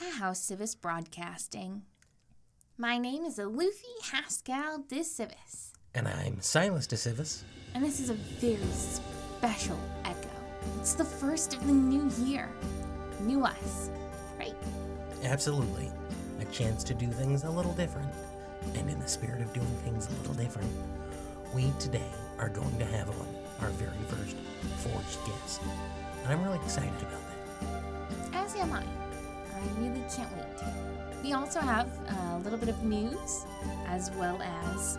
a House Sivis Broadcasting. My name is Alufi Haskell d'Sivis, And I'm Silas d'Sivis. and this is a very special echo. It's the first of the new year. New us. Right? Absolutely. A chance to do things a little different. And in the spirit of doing things a little different, we today are going to have on our very first forged guest. And I'm really excited about that. As am I. I really can't wait. We also have a little bit of news, as well as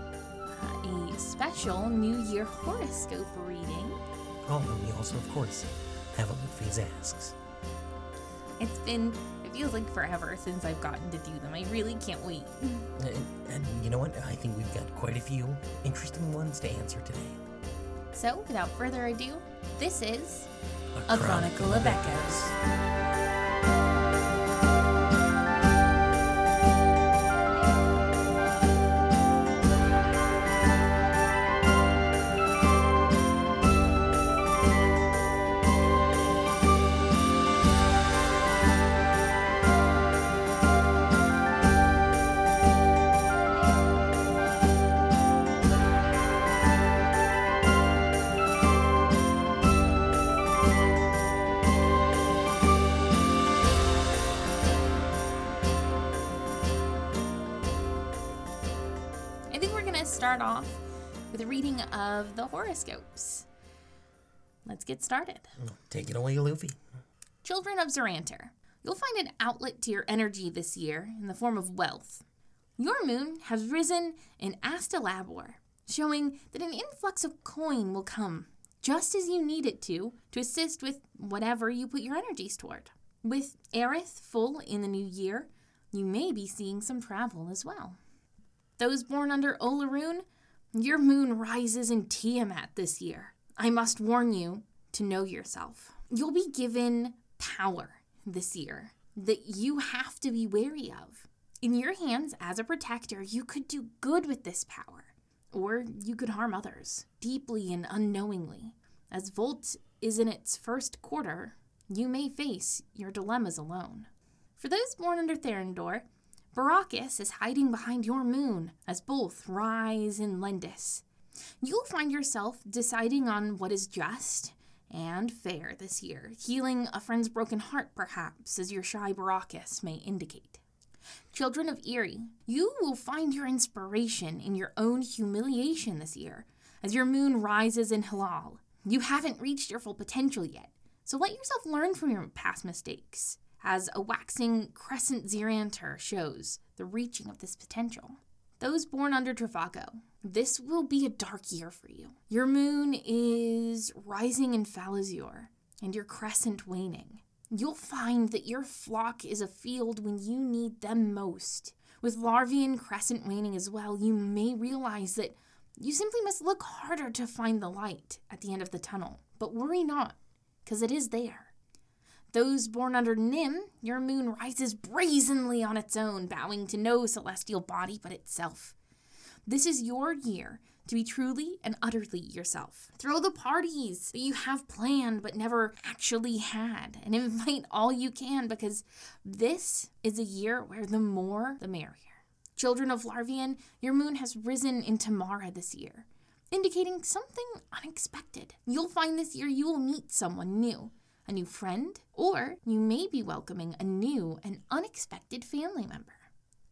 uh, a special New Year horoscope reading. Oh, and we also, of course, have a Luffy's Asks. It's been, it feels like forever since I've gotten to do them. I really can't wait. And, and you know what? I think we've got quite a few interesting ones to answer today. So, without further ado, this is A Chronicle of Echoes. Start off with a reading of the horoscopes. Let's get started. Take it away, Luffy. Children of Zarantyr, you'll find an outlet to your energy this year in the form of wealth. Your moon has risen in Astilabor, showing that an influx of coin will come just as you need it to to assist with whatever you put your energies toward. With Aryth full in the new year, you may be seeing some travel as well. Those born under Olarune, your moon rises in Tiamat this year. I must warn you to know yourself. You'll be given power this year that you have to be wary of. In your hands as a protector, you could do good with this power, or you could harm others deeply and unknowingly. As Vult is in its first quarter, you may face your dilemmas alone. For those born under Therendor, Barrakas is hiding behind your moon as both rise in Lendys. You'll find yourself deciding on what is just and fair this year, healing a friend's broken heart, perhaps, as your shy Barrakas may indicate. Children of Eyre, you will find your inspiration in your own humiliation this year, as your moon rises in Hlal. You haven't reached your full potential yet, so let yourself learn from your past mistakes, as a waxing crescent Zarantyr shows the reaching of this potential. Those born under Dravago, this will be a dark year for you. Your moon is rising in Falazure, and your crescent waning. You'll find that your flock is afield when you need them most. With Lharvion crescent waning as well, you may realize that you simply must look harder to find the light at the end of the tunnel. But worry not, because it is there. Those born under Nymm, your moon rises brazenly on its own, bowing to no celestial body but itself. This is your year to be truly and utterly yourself. Throw the parties that you have planned but never actually had, and invite all you can because this is a year where the more the merrier. Children of Lharvion, your moon has risen in Tamara this year, indicating something unexpected. You'll find this year you will meet someone new, a new friend, or you may be welcoming a new and unexpected family member.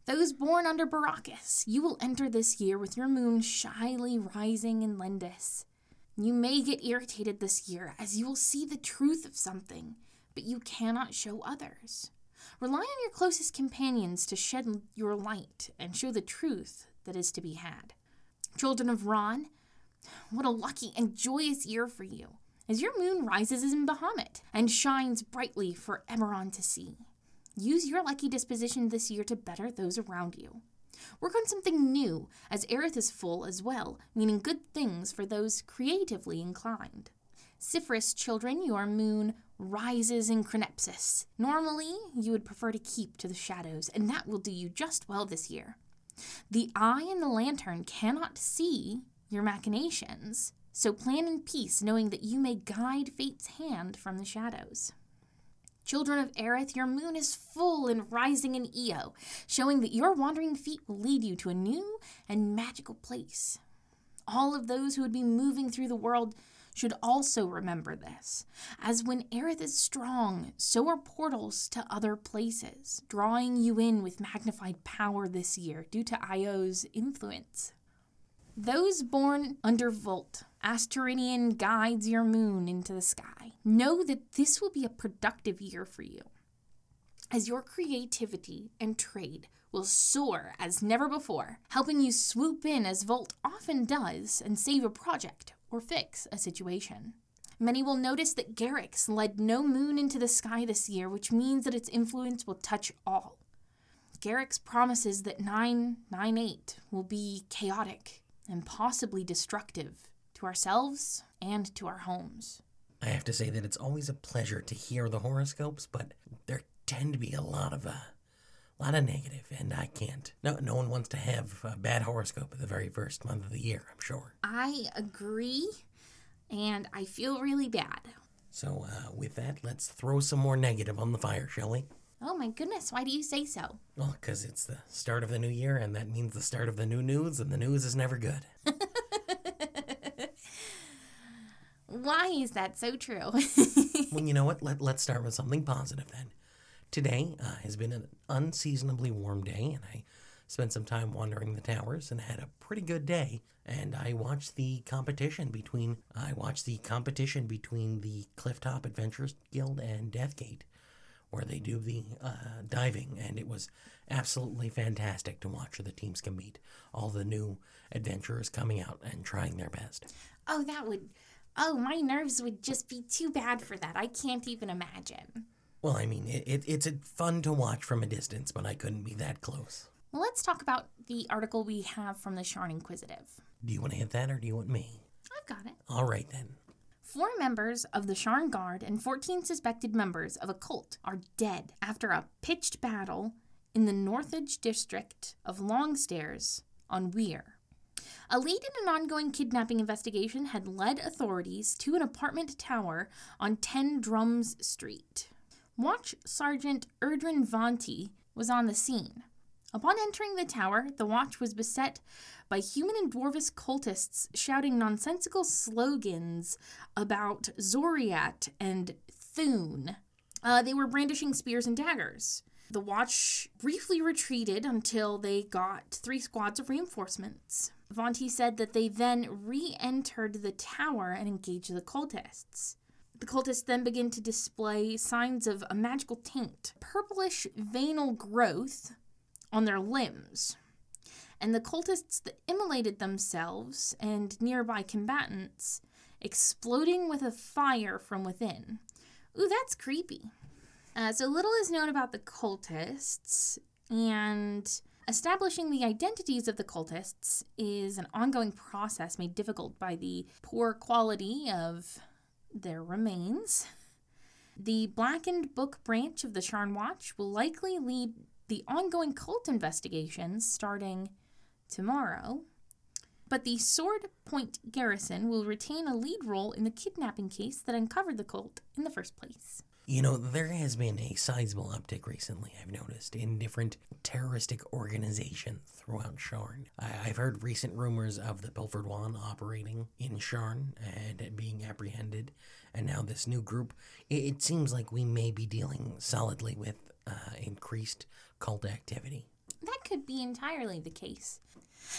Those born under Barrakas, you will enter this year with your moon shyly rising in Lendys. You may get irritated this year as you will see the truth of something, but you cannot show others. Rely on your closest companions to shed your light and show the truth that is to be had. Children of Rhaan, what a lucky and joyous year for you, as your moon rises in Bahamut and shines brightly for Emerald to see. Use your lucky disposition this year to better those around you. Work on something new, as Aryth is full as well, meaning good things for those creatively inclined. Sypheros children, your moon rises in Chronepsis. Normally, you would prefer to keep to the shadows, and that will do you just well this year. The eye and the lantern cannot see your machinations, so plan in peace, knowing that you may guide fate's hand from the shadows. Children of Aryth, your moon is full and rising in Io, showing that your wandering feet will lead you to a new and magical place. All of those who would be moving through the world should also remember this, as when Aryth is strong, so are portals to other places, drawing you in with magnified power this year due to Io's influence. Those born under Vult, Aasterinian guides your moon into the sky. Know that this will be a productive year for you, as your creativity and trade will soar as never before, helping you swoop in as Vult often does and save a project or fix a situation. Many will notice that Garyx led no moon into the sky this year, which means that its influence will touch all. Garyx promises that 998 will be chaotic and possibly destructive to ourselves and to our homes. I have to say that it's always a pleasure to hear the horoscopes, but there tend to be a lot of uh, a lot of negative, and I can't. No, no one wants to have a bad horoscope at the very first month of the year. I'm sure. I agree, and I feel really bad. So, uh, with that, let's throw some more negative on the fire, shall we? Oh my goodness, why do you say so? Well, because it's the start of the new year, and that means the start of the new news, and the news is never good. Why is that so true? well, you know what? Let, let's start with something positive then. Today uh, has been an unseasonably warm day, and I spent some time wandering the towers and had a pretty good day. And I watched the competition between I watched the competition between the Clifftop Adventures Guild and Deathgate, where they do the uh, diving, and it was absolutely fantastic to watch the teams compete. All the new adventurers coming out and trying their best. oh, that would. Oh, my nerves would just be too bad for that. I can't even imagine. Well, I mean, it, it, it's fun to watch from a distance, but I couldn't be that close. Well, let's talk about the article we have from the Sharn Inquisitive. Do you want to hit that, or do you want me? I've got it. All right then. Four members of the Sharn Guard and 14 suspected members of a cult are dead after a pitched battle in the Northedge district of Longstairs on Weir. A lead in an ongoing kidnapping investigation had led authorities to an apartment tower on 10 Drums Street. Watch Sergeant Erdrin Vonti was on the scene. Upon entering the tower, the watch was beset by human and dwarvish cultists shouting nonsensical slogans about Xoriat and Thune. Uh, they were brandishing spears and daggers. The watch briefly retreated until they got three squads of reinforcements. Vonti said that they then re entered the tower and engaged the cultists. The cultists then begin to display signs of a magical taint, purplish venal growth on their limbs. And the cultists that immolated themselves and nearby combatants exploding with a fire from within. Ooh, that's creepy. Uh, so little is known about the cultists, and establishing the identities of the cultists is an ongoing process made difficult by the poor quality of their remains. The Blackened Book branch of the Sharn Watch will likely lead the ongoing cult investigations starting tomorrow. But the Sword Point Garrison will retain a lead role in the kidnapping case that uncovered the cult in the first place. You know, there has been a sizable uptick recently, I've noticed, in different terroristic organizations throughout Sharn. I- have heard recent rumors of the Pilfered One operating in Sharn and being apprehended, and now this new group. It, it seems like we may be dealing solidly with uh, increased cult activity. That could be entirely the case.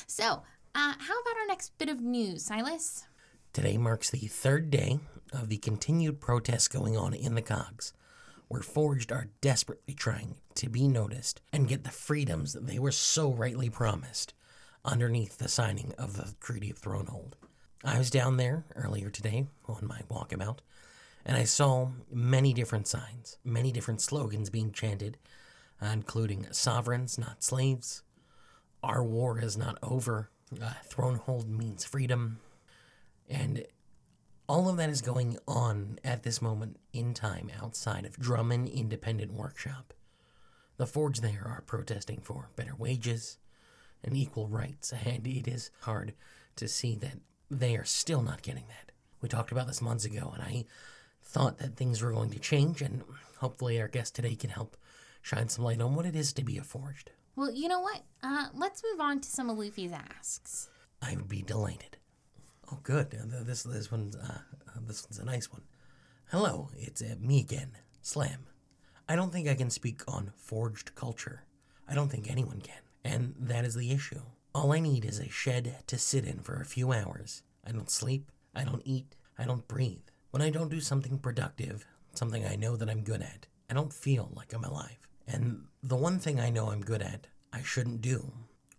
So, uh, how about our next bit of news, Silas? Today marks the third day of the continued protests going on in the cogs, where Forged are desperately trying to be noticed and get the freedoms that they were so rightly promised underneath the signing of the Treaty of Thronehold. I was down there earlier today on my walkabout, and I saw many different signs, many different slogans being chanted, including Sovereigns, not slaves, Our war is not over, uh, Thronehold means freedom, and all of that is going on at this moment in time outside of Drummond Independent Workshop. The Forge there are protesting for better wages and equal rights, and it is hard to see that they are still not getting that. We talked about this months ago, and I thought that things were going to change, and Hopefully, our guest today can help shine some light on what it is to be a forged. Well, you know what? Uh, let's move on to some of Luffy's asks. I would be delighted. Oh, good. Uh, This this one's uh, uh, this one's a nice one. Hello, it's uh, me again, Slam. I don't think I can speak on forged culture. I don't think anyone can, and that is the issue. All I need is a shed to sit in for a few hours. I don't sleep. I don't eat. I don't breathe. When I don't do something productive, something I know that I'm good at, I don't feel like I'm alive. And the one thing I know I'm good at, I shouldn't do,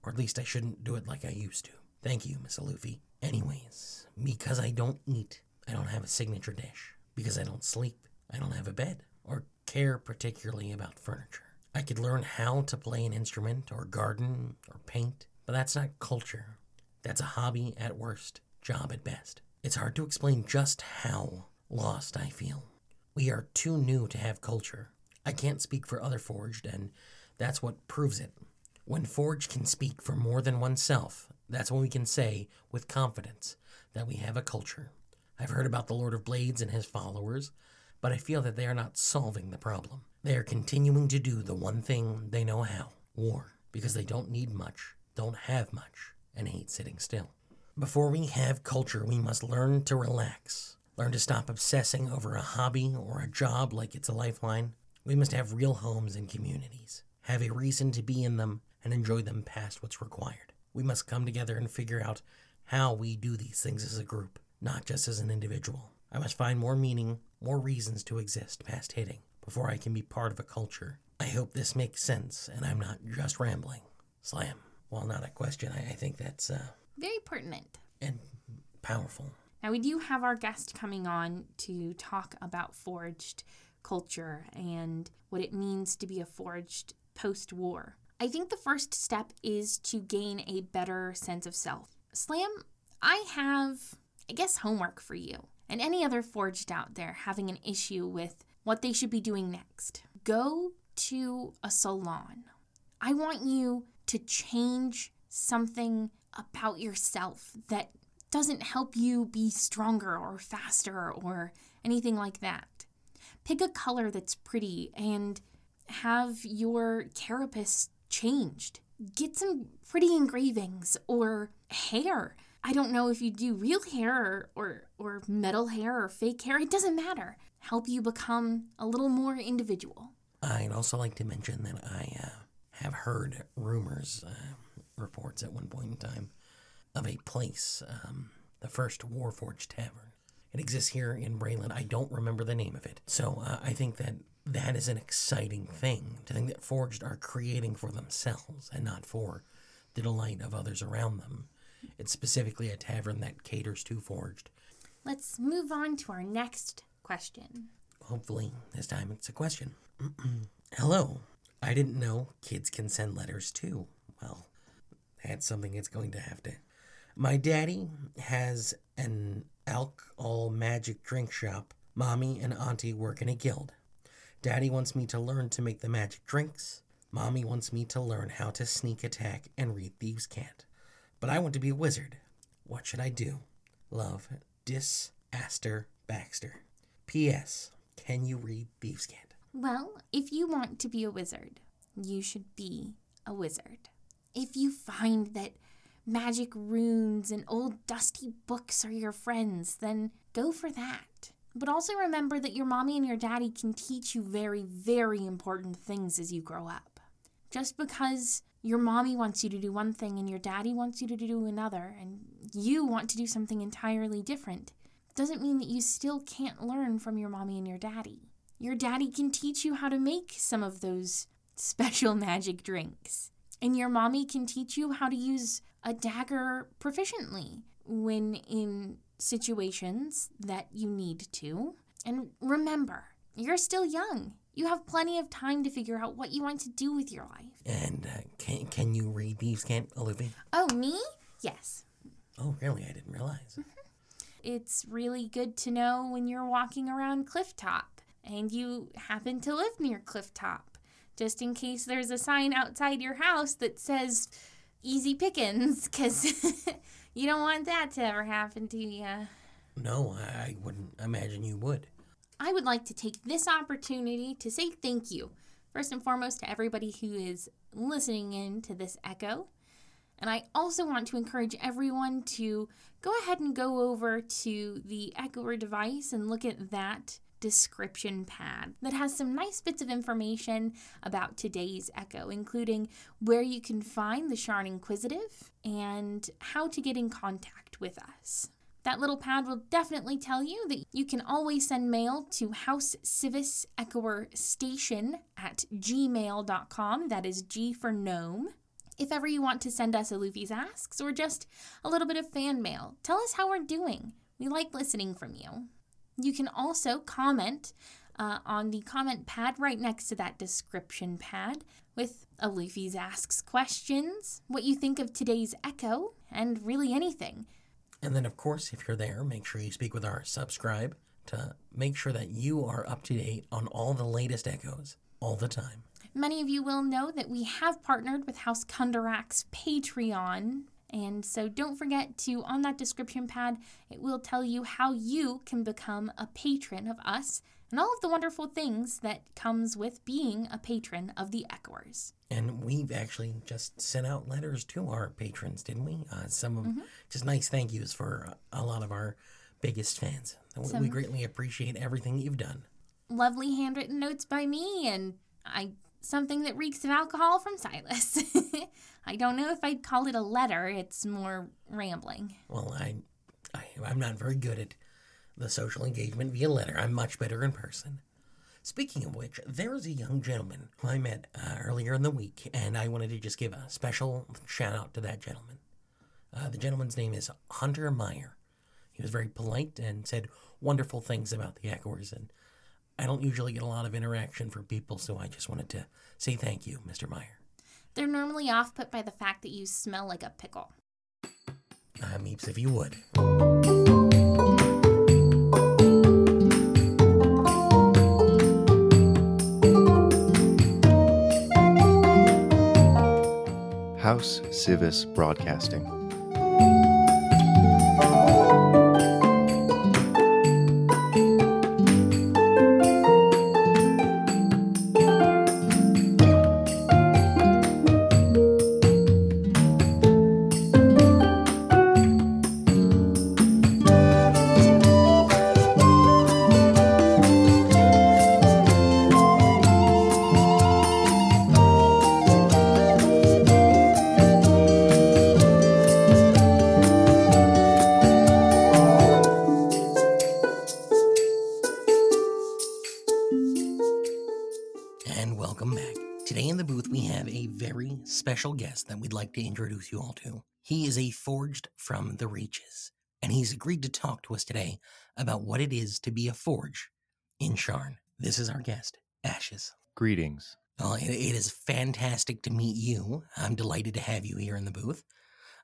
or at least I shouldn't do it like I used to. Thank you, Miss Luffy. Anyways, because I don't eat, I don't have a signature dish. Because I don't sleep, I don't have a bed, or care particularly about furniture. I could learn how to play an instrument, or garden, or paint, but that's not culture. That's a hobby at worst, job at best. It's hard to explain just how lost I feel. We are too new to have culture. I can't speak for other Forged, and that's what proves it. When Forged can speak for more than oneself, that's when we can say with confidence that we have a culture. I've heard about the Lord of Blades and his followers, but I feel that they are not solving the problem. They are continuing to do the one thing they know how war, because they don't need much, don't have much, and hate sitting still. Before we have culture, we must learn to relax, learn to stop obsessing over a hobby or a job like it's a lifeline. We must have real homes and communities, have a reason to be in them, and enjoy them past what's required. We must come together and figure out how we do these things as a group, not just as an individual. I must find more meaning, more reasons to exist past hitting before I can be part of a culture. I hope this makes sense and I'm not just rambling. Slam. While not a question, I, I think that's uh, Very pertinent. and powerful. Now, we do have our guest coming on to talk about forged culture and what it means to be a forged post war. I think the first step is to gain a better sense of self. Slam, I have, I guess, homework for you and any other forged out there having an issue with what they should be doing next. Go to a salon. I want you to change something about yourself that doesn't help you be stronger or faster or anything like that. Pick a color that's pretty and have your carapace changed. Get some pretty engravings or hair. I don't know if you do real hair or, or, or metal hair or fake hair, it doesn't matter. Help you become a little more individual. I'd also like to mention that I uh, have heard rumors, uh, reports at one point in time, of a place, um, the first Warforged Tavern. It exists here in Breland. I don't remember the name of it. So uh, I think that that is an exciting thing to think that Forged are creating for themselves and not for the delight of others around them. It's specifically a tavern that caters to Forged. Let's move on to our next question. Hopefully, this time it's a question. Hello. I didn't know kids can send letters too. Well, that's something it's going to have to. My daddy has an alcohol magic drink shop. Mommy and Auntie work in a guild. Daddy wants me to learn to make the magic drinks. Mommy wants me to learn how to sneak attack and read Thieves' Cant. But I want to be a wizard. What should I do? Love, Dis Aster Baxter. P.S. Can you read Thieves' Cant? Well, if you want to be a wizard, you should be a wizard. If you find that magic runes and old dusty books are your friends, then go for that. But also remember that your mommy and your daddy can teach you very, very important things as you grow up. Just because your mommy wants you to do one thing and your daddy wants you to do another, and you want to do something entirely different, doesn't mean that you still can't learn from your mommy and your daddy. Your daddy can teach you how to make some of those special magic drinks. And your mommy can teach you how to use a dagger proficiently when in situations that you need to. And remember, you're still young. You have plenty of time to figure out what you want to do with your life. And uh, can, can you read Thieves' Cant, Olivia? Oh, me? Yes. Oh, really? I didn't realize. It's really good to know when you're walking around Clifftop and you happen to live near Clifftop, just in case there's a sign outside your house that says easy pickings, because you don't want that to ever happen to you. No, I, wouldn't imagine you would. I would like to take this opportunity to say thank you, first and foremost, to everybody who is listening in to this echo. And I also want to encourage everyone to go ahead and go over to the Echoer device and look at that description pad that has some nice bits of information about today's Echo, including where you can find the Sharn Inquisitive and how to get in contact with us. That little pad will definitely tell you that you can always send mail to House Sivis Echoer Station at gmail.com. That is G for gnome. If ever you want to send us a Luffy's Asks or just a little bit of fan mail, tell us how we're doing. We like listening from you. You can also comment uh, on the comment pad right next to that description pad with a Luffy's Asks questions, what you think of today's Echo, and really anything. And then, of course, if you're there, make sure you speak with our subscribe to make sure that you are up to date on all the latest echoes all the time. Many of you will know that we have partnered with House Kundarak's Patreon and so don't forget to, on that description pad, it will tell you how you can become a patron of us and all of the wonderful things that comes with being a patron of the Echoers. And we've actually just sent out letters to our patrons, didn't we? Uh, some of mm-hmm. just nice thank yous for a lot of our biggest fans. Some we greatly appreciate everything you've done. Lovely handwritten notes by me and I something that reeks of alcohol from Silas. I don't know if I'd call it a letter. It's more rambling. Well, I, I I'm not very good at the social engagement via letter. I'm much better in person. Speaking of which, there is a young gentleman who I met uh, earlier in the week, and I wanted to just give a special shout out to that gentleman. Uh, the gentleman's name is Hunter Meyer. He was very polite and said wonderful things about the Echoers, and I don't usually get a lot of interaction from people, so I just wanted to say thank you, Mr. Meyer. They're normally off put by the fact that you smell like a pickle. I uh, Meeps, if you would. House Sivis Broadcasting. Like to introduce you all to. He is a forged from the Reaches, and he's agreed to talk to us today about what it is to be a forge in Sharn. This is our guest, Ashes. Greetings. Well, it, it is fantastic to meet you. I'm delighted to have you here in the booth.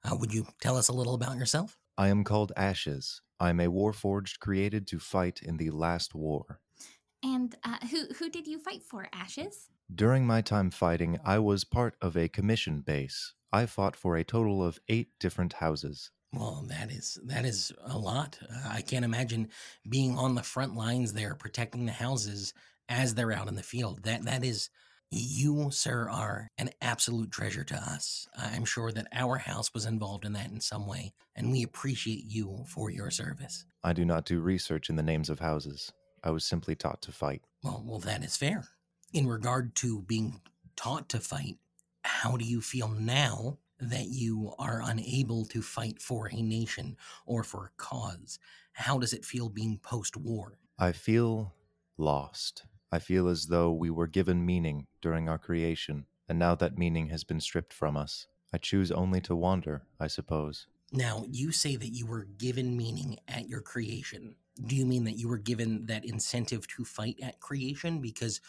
Uh, would you tell us a little about yourself? I am called Ashes. I am a warforged created to fight in the last war. And uh, who who did you fight for, Ashes? During my time fighting, I was part of a commission base. I fought for a total of eight different houses. Well, that is that is a lot. Uh, I can't imagine being on the front lines there, protecting the houses as they're out in the field. That that is you, sir, are an absolute treasure to us. I'm sure that our house was involved in that in some way, and we appreciate you for your service. I do not do research in the names of houses. I was simply taught to fight. Well, well, that is fair in regard to being taught to fight, how do you feel now that you are unable to fight for a nation or for a cause? How does it feel being post war? I feel lost. I feel as though we were given meaning during our creation, and now that meaning has been stripped from us. I choose only to wander, I suppose. Now, you say that you were given meaning at your creation. Do you mean that you were given that incentive to fight at creation? Because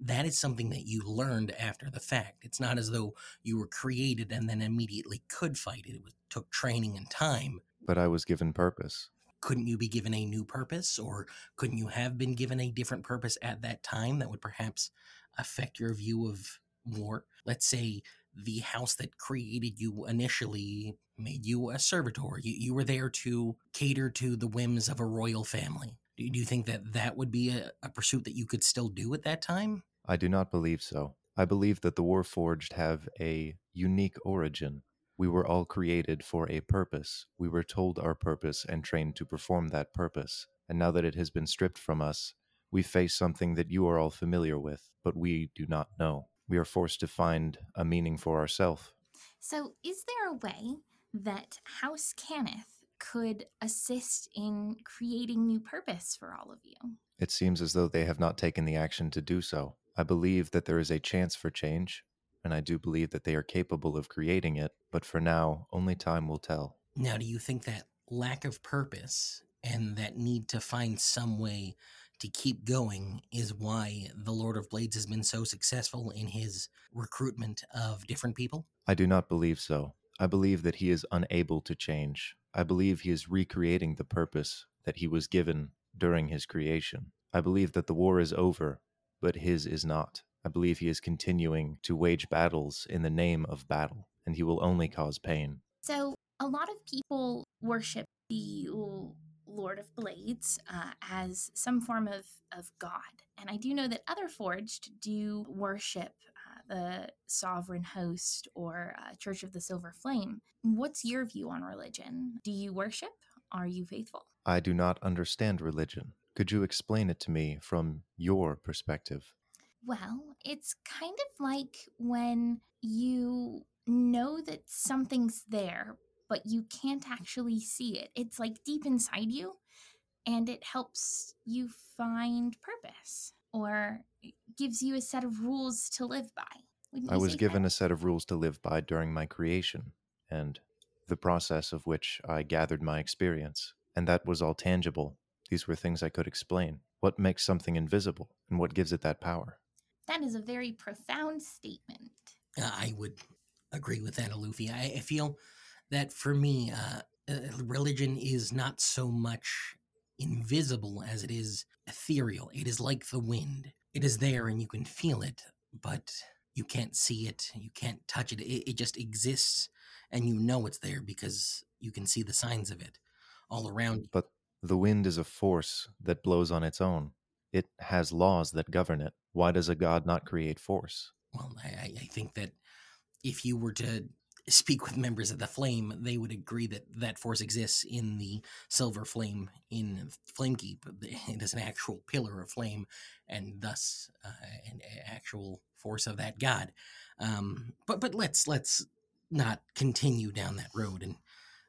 that is something that you learned after the fact. It's not as though you were created and then immediately could fight it. It was, took training and time. But I was given purpose. Couldn't you be given a new purpose, or couldn't you have been given a different purpose at that time that would perhaps affect your view of war? Let's say the house that created you initially made you a servitor. You, you were there to cater to the whims of a royal family Do do you think that that would be a, a pursuit that you could still do at that time? I do not believe so. I believe that the Warforged have a unique origin. We were all created for a purpose. We were told our purpose and trained to perform that purpose. And now that it has been stripped from us, we face something that you are all familiar with, but we do not know. We are forced to find a meaning for ourselves. So, is there a way that House Cannith could assist in creating new purpose for all of you? It seems as though they have not taken the action to do so. I believe that there is a chance for change, and I do believe that they are capable of creating it, but for now, only time will tell. Now, do you think that lack of purpose and that need to find some way to keep going is why the Lord of Blades has been so successful in his recruitment of different people? I do not believe so. I believe that he is unable to change. I believe he is recreating the purpose that he was given during his creation. I believe that the war is over, but his is not. I believe he is continuing to wage battles in the name of battle, and he will only cause pain. So, a lot of people worship the Lord of Blades uh, as some form of, of God. And I do know that other Forged do worship the Sovereign Host or uh, Church of the Silver Flame. What's your view on religion? Do you worship? Are you faithful? I do not understand religion. Could you explain it to me from your perspective? Well, it's kind of like when you know that something's there, but you can't actually see it. It's like deep inside you, and it helps you find purpose or gives you a set of rules to live by. I was given that? a set of rules to live by during my creation, and the process of which I gathered my experience. And that was all tangible. These were things I could explain. What makes something invisible, and what gives it that power? That is a very profound statement. Uh, I would agree with that, Alufi. I, I feel that for me, uh, uh, religion is not so much invisible as it is ethereal. It is like the wind. It is there and you can feel it, but you can't see it. You can't touch it. It, it just exists and you know it's there because you can see the signs of it all around you. But the wind is a force that blows on its own. It has laws that govern it. Why does a god not create force? Well, I, I think that if you were to speak with members of the Flame, they would agree that that force exists in the Silver Flame in Flamekeep. It is an actual pillar of flame, and thus uh, an actual force of that god. Um, but but let's let's not continue down that road and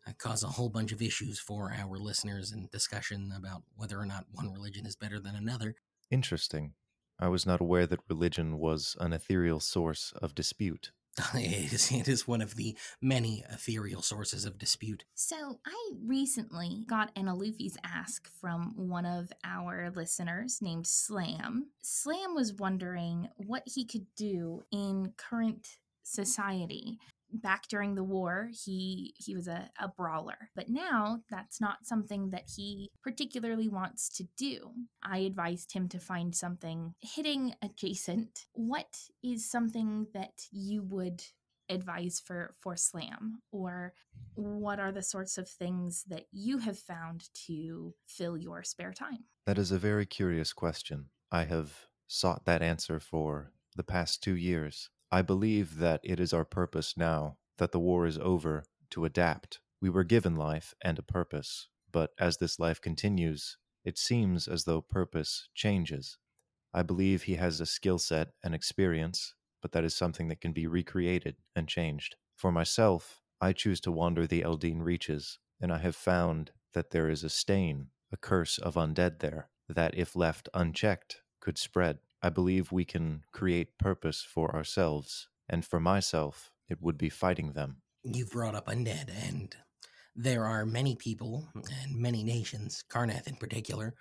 uh, cause a whole bunch of issues for our listeners and discussion about whether or not one religion is better than another. Interesting. I was not aware that religion was an ethereal source of dispute. It is, it is one of the many ethereal sources of dispute. So, I recently got an Alufi's ask from one of our listeners named Slam. Slam was wondering what he could do in current society back during the war he he was a, a brawler. But now that's not something that he particularly wants to do. I advised him to find something hitting adjacent. What is something that you would advise for for slam? Or what are the sorts of things that you have found to fill your spare time? That is a very curious question. I have sought that answer for the past 2 years I believe that it is our purpose now that the war is over to adapt. We were given life and a purpose, but as this life continues, it seems as though purpose changes. I believe he has a skill set and experience, but that is something that can be recreated and changed. For myself, I choose to wander the Eldeen reaches, and I have found that there is a stain, a curse of undead there, that if left unchecked, could spread. I believe we can create purpose for ourselves, and for myself, it would be fighting them. You've brought up undead, and there are many people and many nations, Karrnath in particular,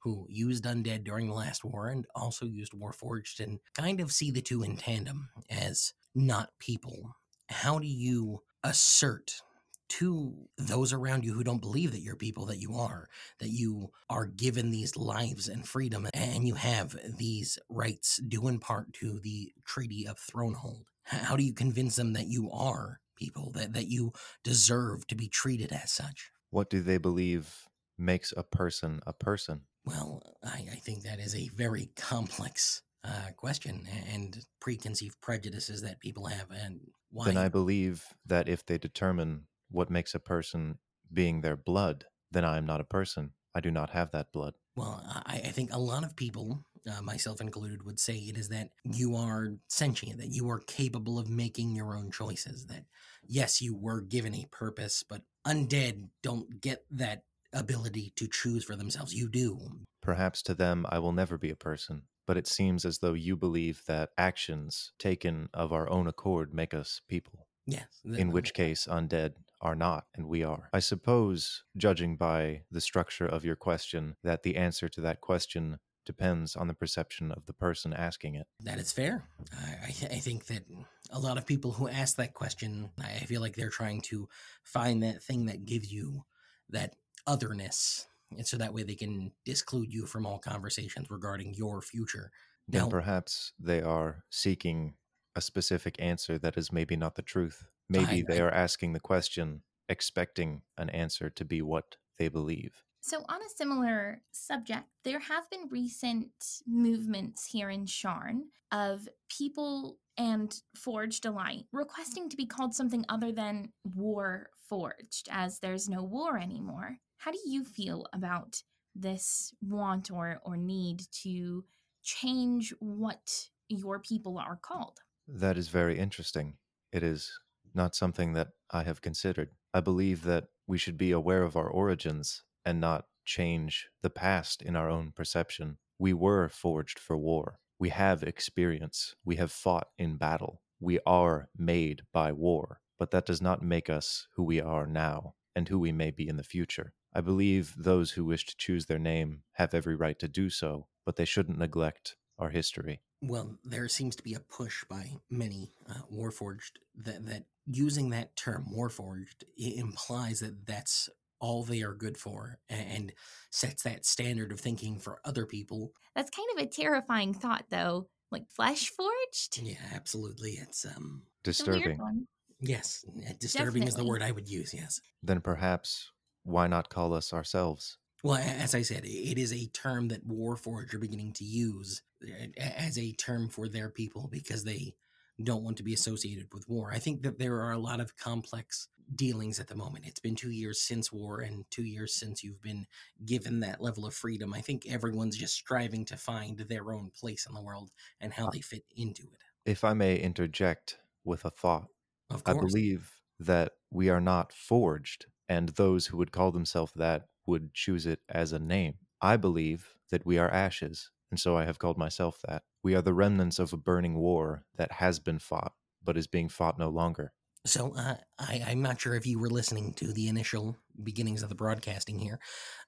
who used undead during the last war and also used Warforged and kind of see the two in tandem as not people. How do you assert to those around you who don't believe that you're people that you are, that you are given these lives and freedom, and you have these rights due in part to the Treaty of Thronehold. How do you convince them that you are people, that, that you deserve to be treated as such? What do they believe makes a person a person? Well, I, I think that is a very complex uh, question and preconceived prejudices that people have. And why? Then I believe that if they determine what makes a person being their blood, then I am not a person. I do not have that blood. Well, I, I think a lot of people, uh, myself included, would say it is that you are sentient, that you are capable of making your own choices. That, yes, you were given a purpose, but undead don't get that ability to choose for themselves. You do. Perhaps to them I will never be a person, but it seems as though you believe that actions taken of our own accord make us people. Yes. In which case, undead are not, and we are. I suppose, judging by the structure of your question, that the answer to that question depends on the perception of the person asking it. That is fair. I, I, think that a lot of people who ask that question, I feel like they're trying to find that thing that gives you that otherness. And so that way they can disclude you from all conversations regarding your future. Then Now- perhaps they are seeking a specific answer that is maybe not the truth. Maybe they are asking the question expecting an answer to be what they believe. So, on a similar subject, there have been recent movements here in Sharn of people and Forged alike requesting to be called something other than War Forged, as there's no war anymore. How do you feel about this want or, or need to change what your people are called? That is very interesting. It is not something that I have considered. I believe that we should be aware of our origins and not change the past in our own perception. We were forged for war. We have experience. We have fought in battle. We are made by war. But that does not make us who we are now and who we may be in the future. I believe those who wish to choose their name have every right to do so, but they shouldn't neglect our history. Well, there seems to be a push by many uh, Warforged that, that using that term Warforged i- implies that that's all they are good for and sets that standard of thinking for other people. That's kind of a terrifying thought, though. Like flesh forged? Yeah, absolutely. It's um It's a weird Disturbing. one. yes, uh, disturbing is the word I would use. Yes. Then perhaps why not call us ourselves? Well, as I said, it is a term that Warforged are beginning to use a- as a term for their people because they don't want to be associated with war. I think that there are a lot of complex dealings at the moment. It's been two years since war and two years since you've been given that level of freedom. I think everyone's just striving to find their own place in the world and how they fit into it. If I may interject with a thought, Of I believe that we are not forged, and those who would call themselves that would choose it as a name. I believe that we are ashes, and so I have called myself that. We are the remnants of a burning war that has been fought, but is being fought no longer. So uh, I, I'm not sure if you were listening to the initial beginnings of the broadcasting here,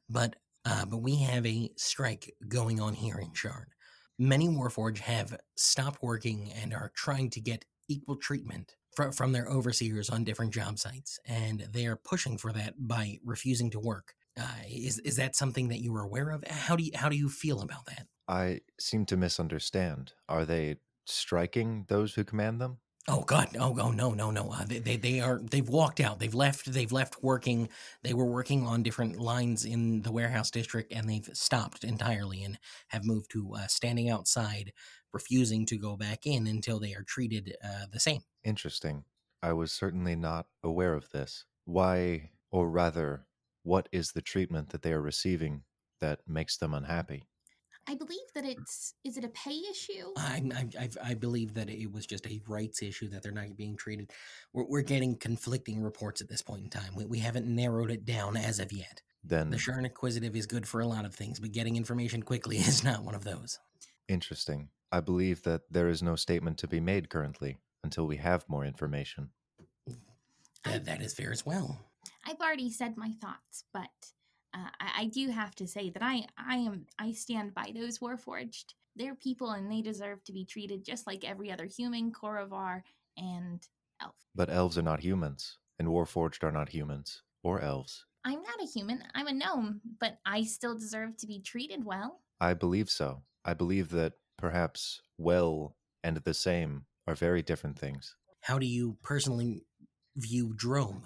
but uh, but we have a strike going on here in Sharn. Many Warforge have stopped working and are trying to get equal treatment fr- from their overseers on different job sites, and they are pushing for that by refusing to work. Uh, is is that something that you were aware of? How do you how do you feel about that? I seem to misunderstand. Are they striking those who command them? Oh God! Oh, oh no, no, no! Uh, they, they, they are. They've walked out. They've left. They've left working. They were working on different lines in the warehouse district, and they've stopped entirely and have moved to uh, standing outside, refusing to go back in until they are treated uh, the same. Interesting. I was certainly not aware of this. Why, or rather, what is the treatment that they are receiving that makes them unhappy? I believe that hmm. it's is it a pay issue? I, I, I, I believe that it was just a rights issue that they're not being treated. We're, we're getting conflicting reports at this point in time. We, we haven't narrowed it down as of yet. Then, The Sharn Inquisitive is good for a lot of things, but getting information quickly is not one of those. interesting. I believe that there is no statement to be made currently until we have more information. That, that is fair as well. I've already said my thoughts, but uh, I, I do have to say that I I am I stand by those Warforged. They're people and they deserve to be treated just like every other human, Khoravar, and elf. But elves are not humans, and Warforged are not humans or elves. I'm not a human. I'm a gnome, but I still deserve to be treated well. I believe so. I believe that perhaps well and the same are very different things. How do you personally view Droaam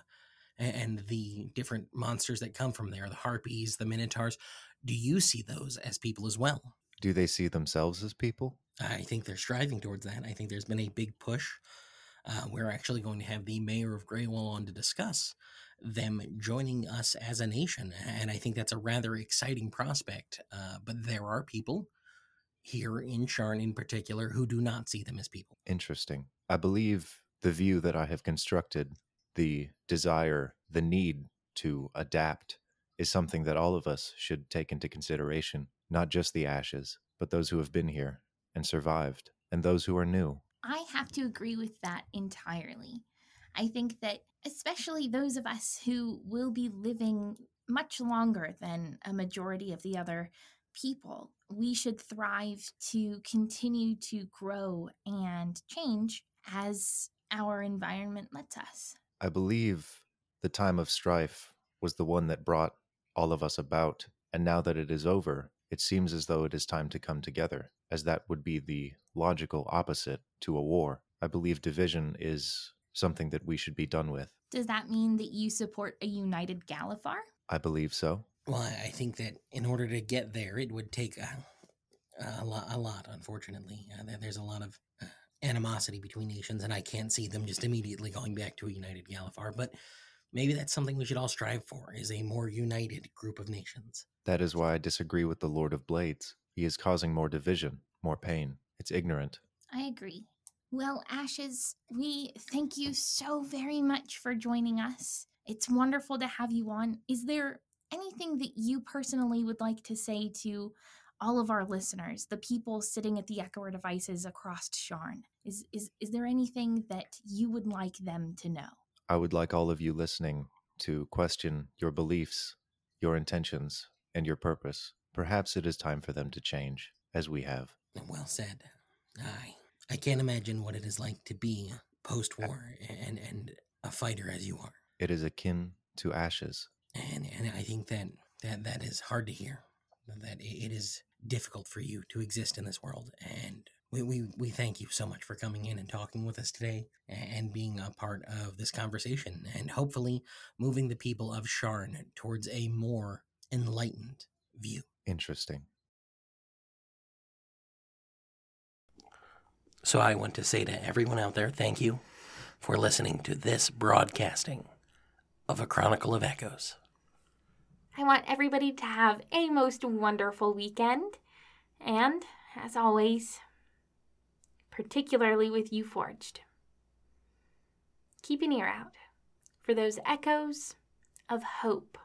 and the different monsters that come from there, the harpies, the minotaurs. Do you see those as people as well? Do they see themselves as people? I think they're striving towards that. I think there's been a big push. Uh, we're actually going to have the mayor of Greywall on to discuss them joining us as a nation, and I think that's a rather exciting prospect. Uh, but there are people here in Sharn, in particular, who do not see them as people. Interesting. I believe the view that I have constructed, the desire, the need to adapt, is something that all of us should take into consideration. Not just the ashes, but those who have been here and survived, and those who are new. I have to agree with that entirely. I think that, especially those of us who will be living much longer than a majority of the other people, we should thrive to continue to grow and change as our environment lets us. I believe the time of strife was the one that brought all of us about, and now that it is over, it seems as though it is time to come together, as that would be the logical opposite to a war. I believe division is something that we should be done with. Does that mean that you support a united Galifar? I believe so. Well, I think that in order to get there, it would take a, a lot. A lot, unfortunately, uh, there's a lot of uh, animosity between nations, and I can't see them just immediately going back to a united Galifar. But maybe that's something we should all strive for: is a more united group of nations. That is why I disagree with the Lord of Blades. He is causing more division, more pain. It's ignorant. I agree. Well, Ashes, we thank you so very much for joining us. It's wonderful to have you on. Is there anything that you personally would like to say to all of our listeners, the people sitting at the Echoer devices across Sharn? Is, is, is there anything that you would like them to know? I would like all of you listening to question your beliefs, your intentions, and your purpose. Perhaps it is time for them to change, as we have. Well said. Aye. I can't imagine what it is like to be post war and, and a fighter as you are. It is akin to ashes. And, and I think that, that that is hard to hear, that it is difficult for you to exist in this world. And we, we, we thank you so much for coming in and talking with us today and being a part of this conversation and hopefully moving the people of Sharn towards a more enlightened view. Interesting. So I want to say to everyone out there, thank you for listening to this broadcasting of A Chronicle of Echoes. I want everybody to have a most wonderful weekend. And, as always, particularly with you forged, keep an ear out for those echoes of hope.